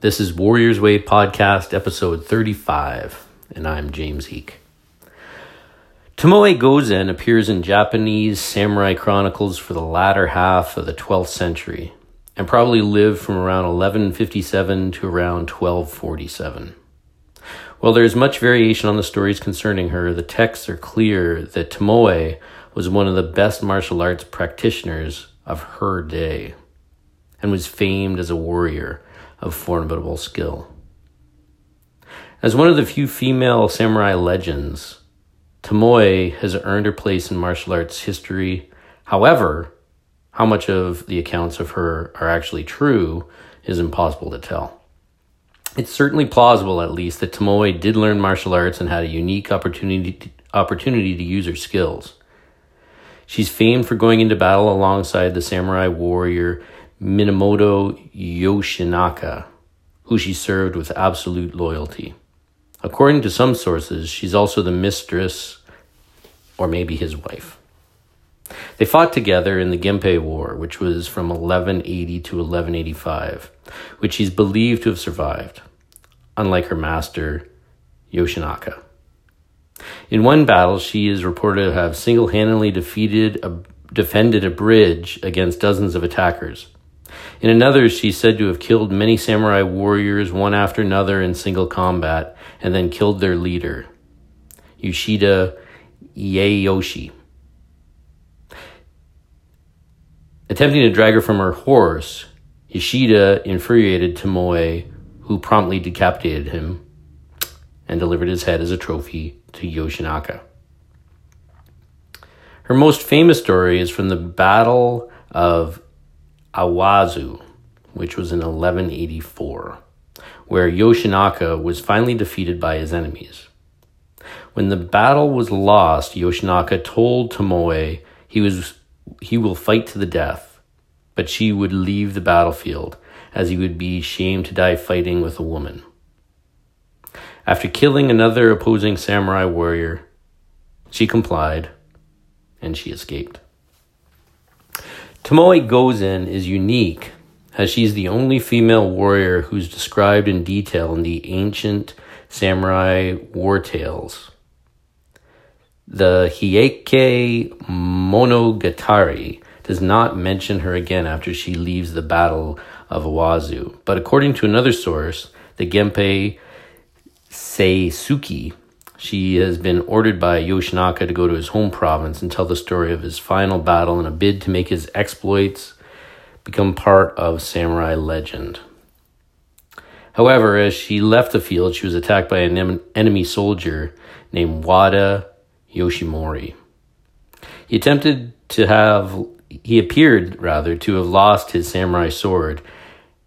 This is Warriors Way Podcast, episode 35, and I'm James Heek. Tomoe Gozen appears in Japanese samurai chronicles for the latter half of the 12th century and probably lived from around 1157 to around 1247. While there is much variation on the stories concerning her, the texts are clear that Tomoe was one of the best martial arts practitioners of her day and was famed as a warrior of formidable skill. As one of the few female samurai legends, Tomoe has earned her place in martial arts history. However, how much of the accounts of her are actually true is impossible to tell. It's certainly plausible, at least, that Tomoe did learn martial arts and had a unique opportunity to, opportunity to use her skills. She's famed for going into battle alongside the samurai warrior Minamoto Yoshinaka, who she served with absolute loyalty. According to some sources, she's also the mistress or maybe his wife. They fought together in the Genpei War, which was from 1180 to 1185, which he's believed to have survived, unlike her master, Yoshinaka. In one battle, she is reported to have single handedly defeated a, defended a bridge against dozens of attackers. In another, she's said to have killed many samurai warriors one after another in single combat and then killed their leader, Yoshida Ieyoshi. Attempting to drag her from her horse, Yoshida infuriated Tomoe, who promptly decapitated him and delivered his head as a trophy to Yoshinaka. Her most famous story is from the Battle of Awazu, which was in 1184, where Yoshinaka was finally defeated by his enemies. When the battle was lost, Yoshinaka told Tomoe he was he will fight to the death, but she would leave the battlefield as he would be shamed to die fighting with a woman. After killing another opposing samurai warrior, she complied and she escaped. Tomoe Gozen is unique as she's the only female warrior who's described in detail in the ancient samurai war tales. The Heike Monogatari does not mention her again after she leaves the Battle of Awazu, but according to another source, the Genpei Seisuiki she has been ordered by Yoshinaka to go to his home province and tell the story of his final battle in a bid to make his exploits become part of samurai legend. However, as she left the field, she was attacked by an enemy soldier named Wada Yoshimori. He attempted to have, he appeared rather to have lost his samurai sword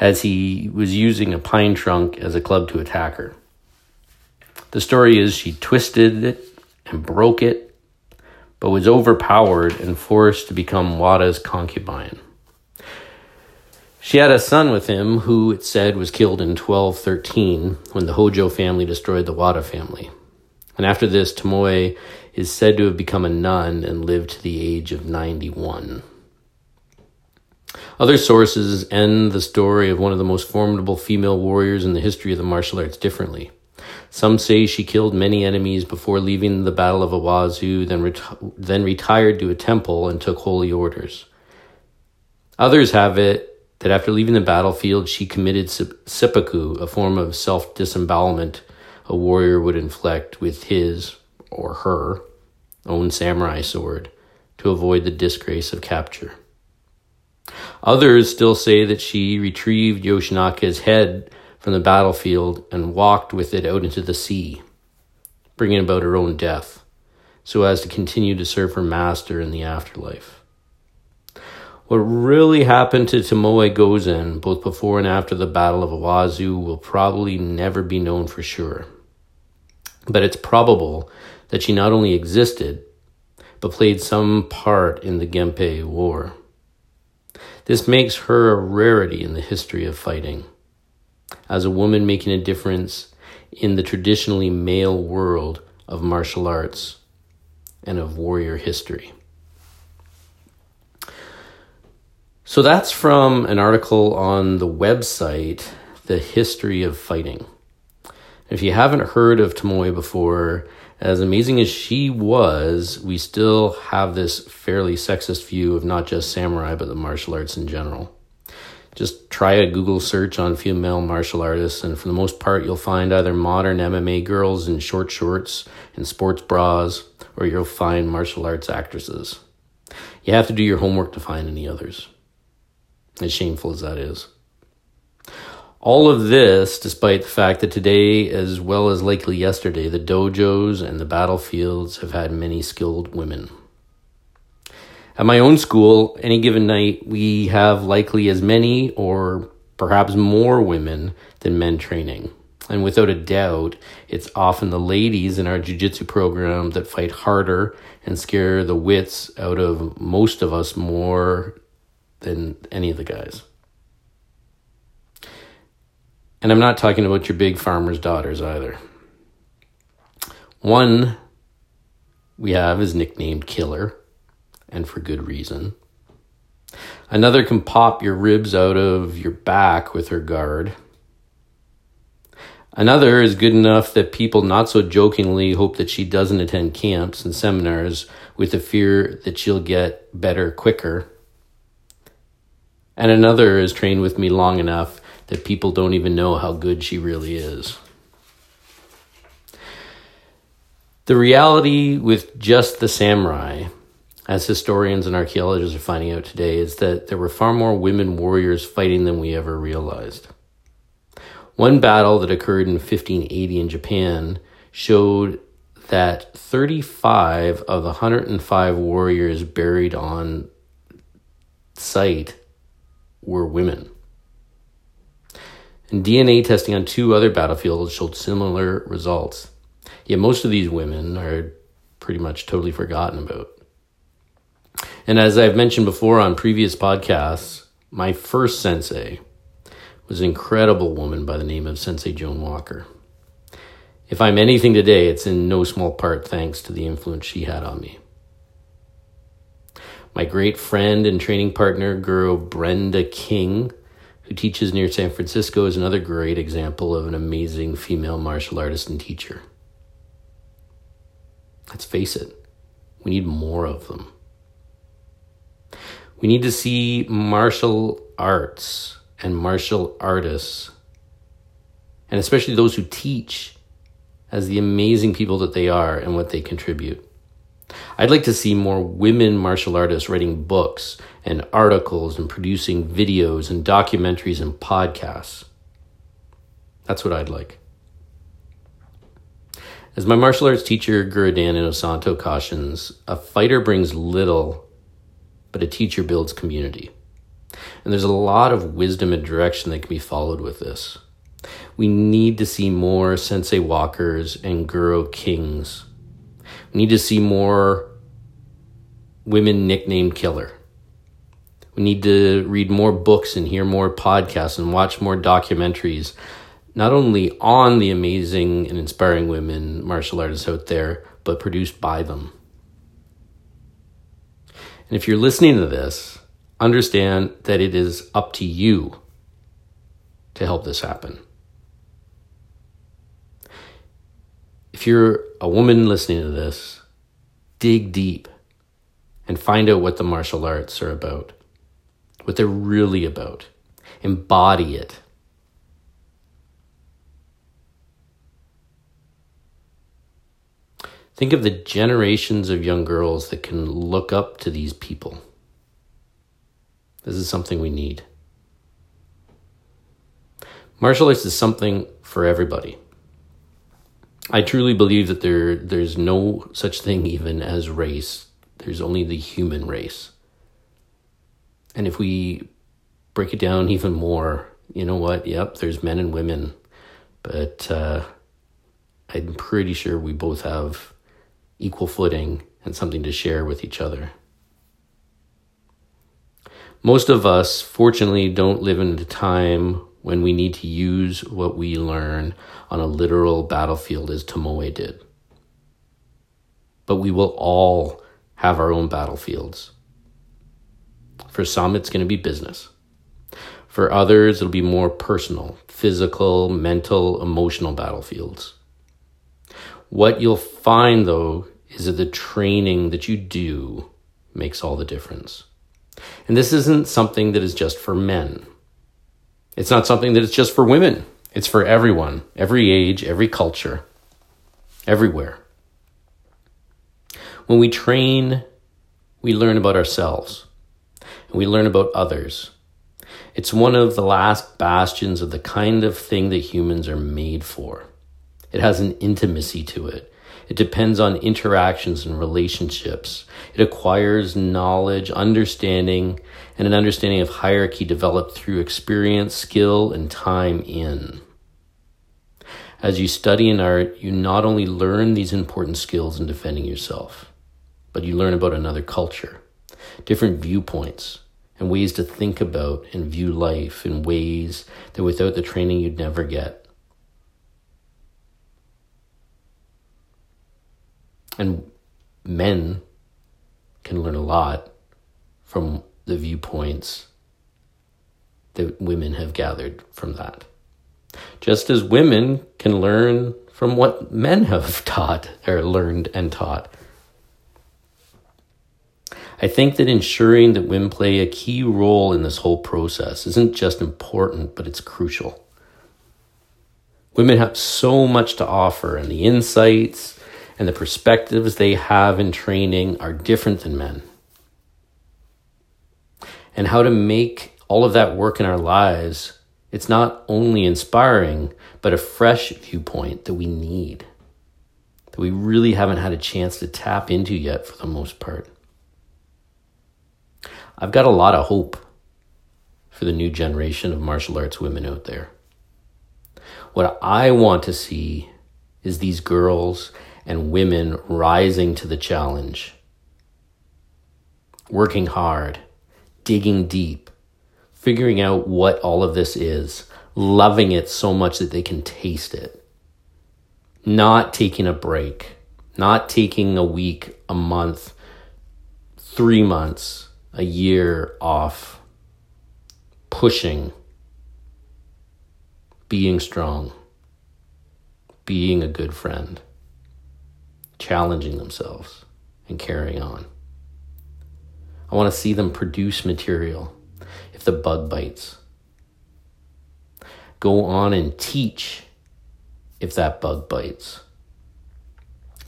as he was using a pine trunk as a club to attack her. The story is she twisted it and broke it, but was overpowered and forced to become Wada's concubine. She had a son with him who, it said, was killed in 1213 when the Hojo family destroyed the Wada family. And after this, Tomoe is said to have become a nun and lived to the age of 91. Other sources end the story of one of the most formidable female warriors in the history of the martial arts differently. Some say she killed many enemies before leaving the Battle of Awazu, then, then retired to a temple and took holy orders. Others have it that after leaving the battlefield, she committed seppuku, a form of self disembowelment a warrior would inflict with his or her own samurai sword to avoid the disgrace of capture. Others still say that she retrieved Yoshinaka's head from the battlefield and walked with it out into the sea, bringing about her own death, so as to continue to serve her master in the afterlife. What really happened to Tomoe Gozen, both before and after the Battle of Awazu, will probably never be known for sure. But it's probable that she not only existed, but played some part in the Genpei War. This makes her a rarity in the history of fighting as a woman making a difference in the traditionally male world of martial arts and of warrior history. So that's from an article on the website the history of fighting. If you haven't heard of Tomoe before, as amazing as she was, we still have this fairly sexist view of not just samurai, but the martial arts in general. Just try a Google search on female martial artists, and for the most part, you'll find either modern MMA girls in short shorts and sports bras, or you'll find martial arts actresses. You have to do your homework to find any others, as shameful as that is. All of this, despite the fact that today, as well as likely yesterday, the dojos and the battlefields have had many skilled women. At my own school, any given night, we have likely as many or perhaps more women than men training. And without a doubt, it's often the ladies in our jiu-jitsu program that fight harder and scare the wits out of most of us more than any of the guys. And I'm not talking about your big farmer's daughters either. One we have is nicknamed Killer, and for good reason. Another can pop your ribs out of your back with her guard. Another is good enough that people not so jokingly hope that she doesn't attend camps and seminars with the fear that she'll get better quicker. And another is trained with me long enough that people don't even know how good she really is. The reality with just the samurai, as historians and archaeologists are finding out today, is that there were far more women warriors fighting than we ever realized. One battle that occurred in 1580 in Japan showed that 35 of the 105 warriors buried on site were women. And DNA testing on two other battlefields showed similar results. Yet most of these women are pretty much totally forgotten about. And as I've mentioned before on previous podcasts, my first sensei was an incredible woman by the name of Sensei Joan Walker. If I'm anything today, it's in no small part thanks to the influence she had on me. My great friend and training partner, Guru Brenda King, who teaches near San Francisco, is another great example of an amazing female martial artist and teacher. Let's face it, we need more of them. We need to see martial arts and martial artists, and especially those who teach, as the amazing people that they are and what they contribute. I'd like to see more women martial artists writing books and articles and producing videos and documentaries and podcasts. That's what I'd like. As my martial arts teacher, Guru Dan Inosanto, cautions, a fighter brings little, but a teacher builds community. And there's a lot of wisdom and direction that can be followed with this. We need to see more Sensei Walkers and Guru Kings we need to see more women nicknamed killer. We need to read more books and hear more podcasts and watch more documentaries, not only on the amazing and inspiring women martial artists out there, but produced by them. And if you're listening to this, understand that it is up to you to help this happen. if you're a woman listening to this, dig deep and find out what the martial arts are about, what they're really about. Embody it. Think of the generations of young girls that can look up to these people. This is something we need. Martial arts is something for everybody. I truly believe that there there's no such thing even as race. There's only the human race. And if we break it down even more, you know what? Yep, there's men and women, but uh, I'm pretty sure we both have equal footing and something to share with each other. Most of us, fortunately, don't live in a time when we need to use what we learn on a literal battlefield as Tomoe did. But we will all have our own battlefields. For some, it's going to be business. For others, it'll be more personal, physical, mental, emotional battlefields. What you'll find though is that the training that you do makes all the difference. And this isn't something that is just for men. It's not something that is just for women. It's for everyone, every age, every culture, everywhere. When we train, we learn about ourselves and we learn about others. It's one of the last bastions of the kind of thing that humans are made for. It has an intimacy to it. It depends on interactions and relationships. It acquires knowledge, understanding, and an understanding of hierarchy developed through experience, skill, and time in. As you study in art, you not only learn these important skills in defending yourself, but you learn about another culture, different viewpoints, and ways to think about and view life in ways that without the training you'd never get. And men can learn a lot from the viewpoints that women have gathered from that. Just as women can learn from what men have taught or learned and taught. I think that ensuring that women play a key role in this whole process isn't just important, but it's crucial. Women have so much to offer, and the insights and the perspectives they have in training are different than men. And how to make all of that work in our lives, it's not only inspiring, but a fresh viewpoint that we need, that we really haven't had a chance to tap into yet for the most part. I've got a lot of hope for the new generation of martial arts women out there. What I want to see is these girls and women rising to the challenge, working hard, digging deep, figuring out what all of this is, loving it so much that they can taste it, not taking a break, not taking a week, a month, three months a year off pushing, being strong, being a good friend, challenging themselves, and carrying on. I want to see them produce material if the bug bites. Go on and teach if that bug bites.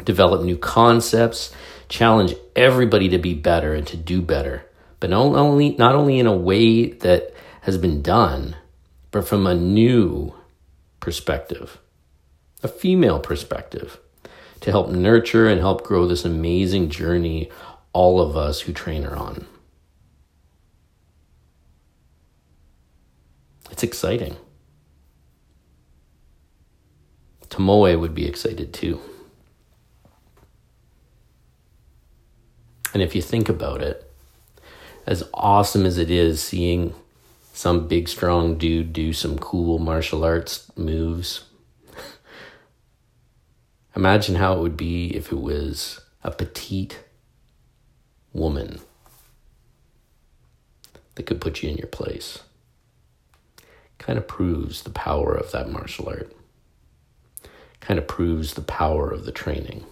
Develop new concepts, challenge everybody to be better and to do better but not only not only in a way that has been done, but from a new perspective, a female perspective, to help nurture and help grow this amazing journey all of us who train are on. It's exciting. Tomoe would be excited too. And if you think about it, as awesome as it is seeing some big strong dude do some cool martial arts moves. Imagine how it would be if it was a petite woman that could put you in your place. Kind of proves the power of that martial art. Kind of proves the power of the training.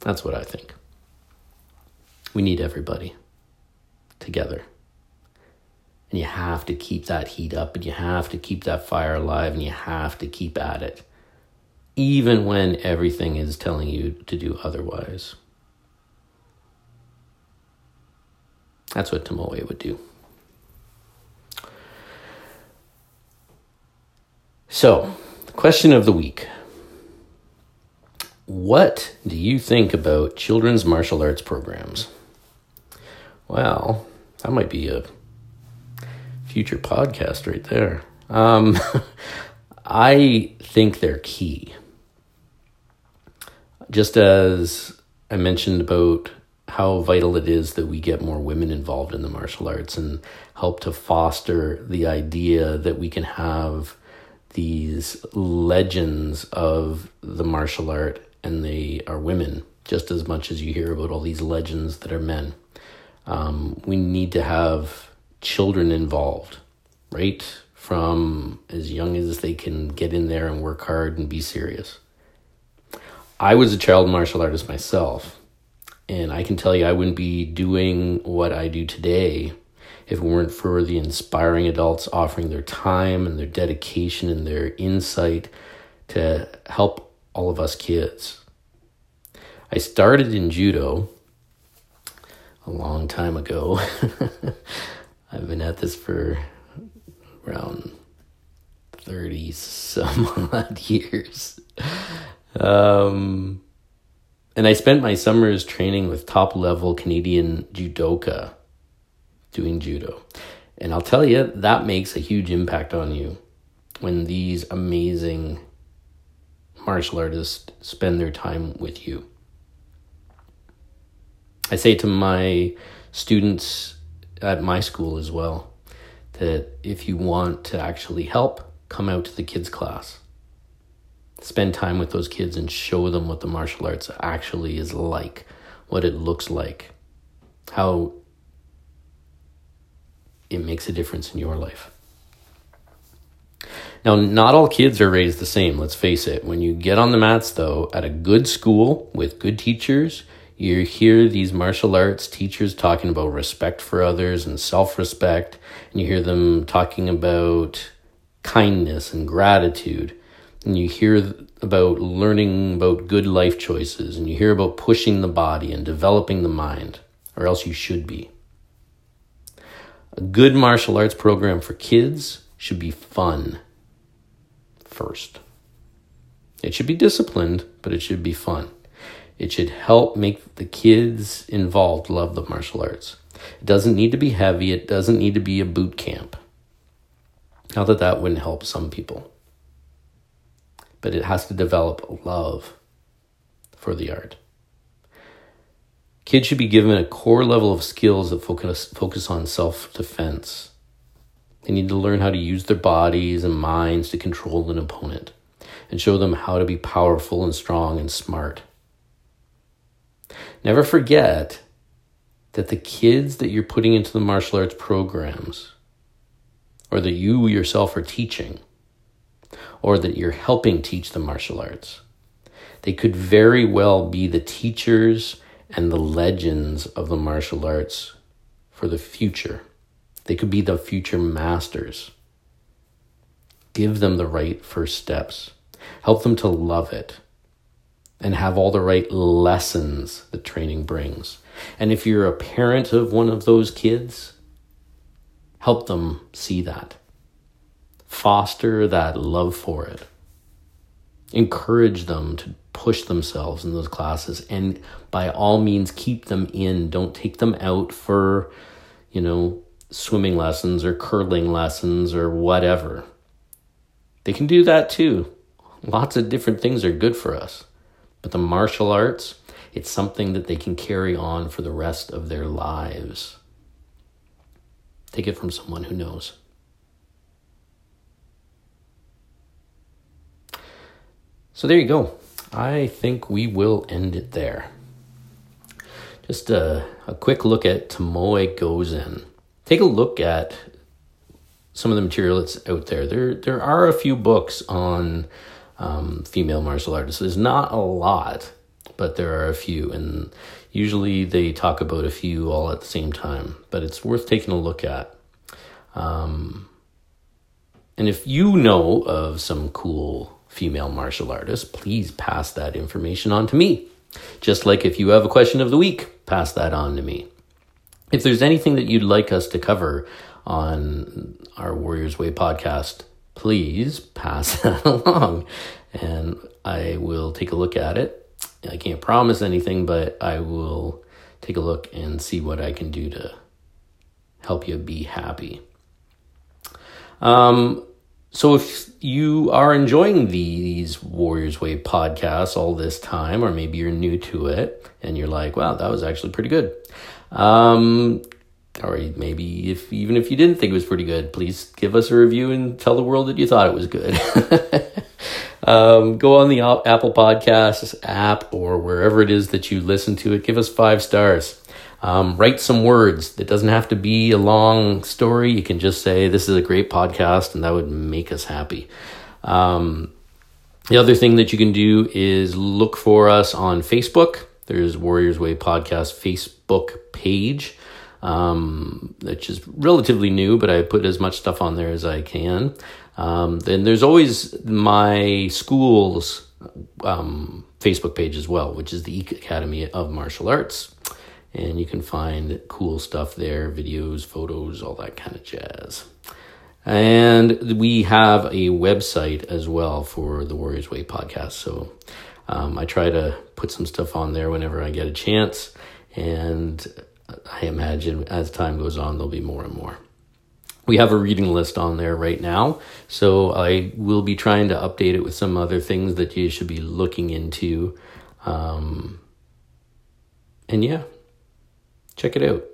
That's what I think. We need everybody together. And you have to keep that heat up and you have to keep that fire alive and you have to keep at it, even when everything is telling you to do otherwise. That's what Tomoe would do. So, question of the week What do you think about children's martial arts programs? Well, that might be a future podcast right there. Um, I think they're key. Just as I mentioned about how vital it is that we get more women involved in the martial arts and help to foster the idea that we can have these legends of the martial art and they are women just as much as you hear about all these legends that are men. Um, we need to have children involved, right? From as young as they can get in there and work hard and be serious. I was a child martial artist myself, and I can tell you I wouldn't be doing what I do today if it weren't for the inspiring adults offering their time and their dedication and their insight to help all of us kids. I started in judo a long time ago. I've been at this for around 30 some odd years. Um, and I spent my summers training with top level Canadian judoka doing judo. And I'll tell you, that makes a huge impact on you when these amazing martial artists spend their time with you. I say to my students at my school as well that if you want to actually help, come out to the kids' class. Spend time with those kids and show them what the martial arts actually is like, what it looks like, how it makes a difference in your life. Now, not all kids are raised the same, let's face it. When you get on the mats, though, at a good school with good teachers, you hear these martial arts teachers talking about respect for others and self respect, and you hear them talking about kindness and gratitude, and you hear about learning about good life choices, and you hear about pushing the body and developing the mind, or else you should be. A good martial arts program for kids should be fun first. It should be disciplined, but it should be fun. It should help make the kids involved love the martial arts. It doesn't need to be heavy, it doesn't need to be a boot camp. Not that that wouldn't help some people, but it has to develop love for the art. Kids should be given a core level of skills that focus, focus on self defense. They need to learn how to use their bodies and minds to control an opponent and show them how to be powerful and strong and smart. Never forget that the kids that you're putting into the martial arts programs, or that you yourself are teaching, or that you're helping teach the martial arts, they could very well be the teachers and the legends of the martial arts for the future. They could be the future masters. Give them the right first steps. Help them to love it and have all the right lessons the training brings. And if you're a parent of one of those kids, help them see that. Foster that love for it. Encourage them to push themselves in those classes and by all means keep them in don't take them out for you know swimming lessons or curling lessons or whatever they can do that too lots of different things are good for us but the martial arts it's something that they can carry on for the rest of their lives take it from someone who knows so there you go I think we will end it there. Just a, a quick look at Tomoe Gozen. Take a look at some of the material that's out there. There, there are a few books on um, female martial artists. There's not a lot, but there are a few, and usually they talk about a few all at the same time. But it's worth taking a look at. Um, and if you know of some cool female martial artists, please pass that information on to me. Just like if you have a question of the week, pass that on to me. If there's anything that you'd like us to cover on our Warriors Way podcast, please pass that along and I will take a look at it. I can't promise anything, but I will take a look and see what I can do to help you be happy. Um, so if you are enjoying these Warriors Way podcasts all this time, or maybe you're new to it and you're like, wow, that was actually pretty good. Um, or maybe if even if you didn't think it was pretty good, please give us a review and tell the world that you thought it was good. um, go on the Apple Podcasts app or wherever it is that you listen to it. Give us five stars. Um, write some words. It doesn't have to be a long story. You can just say, This is a great podcast, and that would make us happy. Um, the other thing that you can do is look for us on Facebook. There's Warriors Way Podcast Facebook page, um, which is relatively new, but I put as much stuff on there as I can. Um, then there's always my school's um, Facebook page as well, which is the Academy of Martial Arts. And you can find cool stuff there videos, photos, all that kind of jazz. And we have a website as well for the Warriors Way podcast. So um, I try to put some stuff on there whenever I get a chance. And I imagine as time goes on, there'll be more and more. We have a reading list on there right now. So I will be trying to update it with some other things that you should be looking into. Um, and yeah, check it out.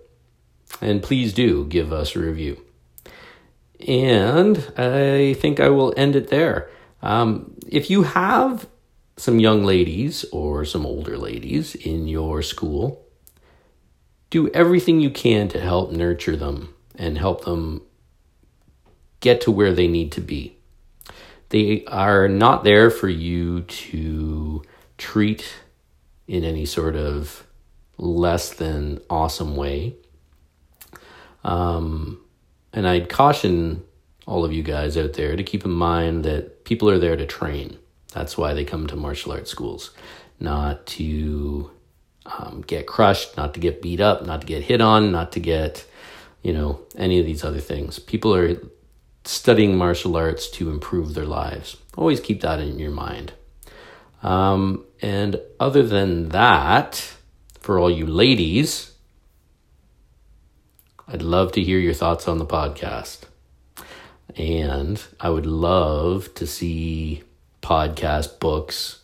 And please do give us a review. And I think I will end it there. Um, if you have some young ladies or some older ladies in your school, do everything you can to help nurture them and help them get to where they need to be. They are not there for you to treat in any sort of less than awesome way. Um, and I'd caution all of you guys out there to keep in mind that people are there to train. That's why they come to martial arts schools, not to um, get crushed, not to get beat up, not to get hit on, not to get, you know, any of these other things. People are studying martial arts to improve their lives. Always keep that in your mind. Um, and other than that, for all you ladies, I'd love to hear your thoughts on the podcast. And I would love to see podcast, books,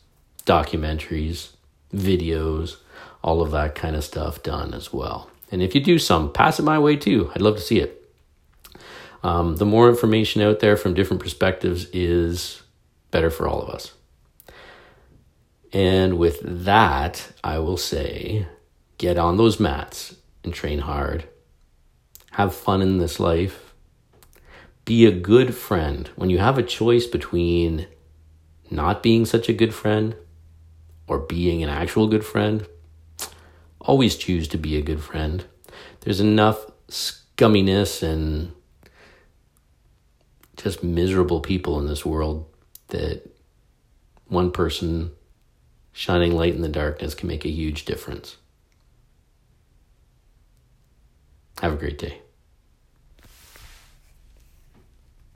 documentaries, videos, all of that kind of stuff done as well. And if you do some, pass it my way too. I'd love to see it. Um, the more information out there from different perspectives is better for all of us. And with that, I will say get on those mats and train hard have fun in this life. Be a good friend. When you have a choice between not being such a good friend or being an actual good friend, always choose to be a good friend. There's enough scumminess and just miserable people in this world that one person shining light in the darkness can make a huge difference. Have a great day.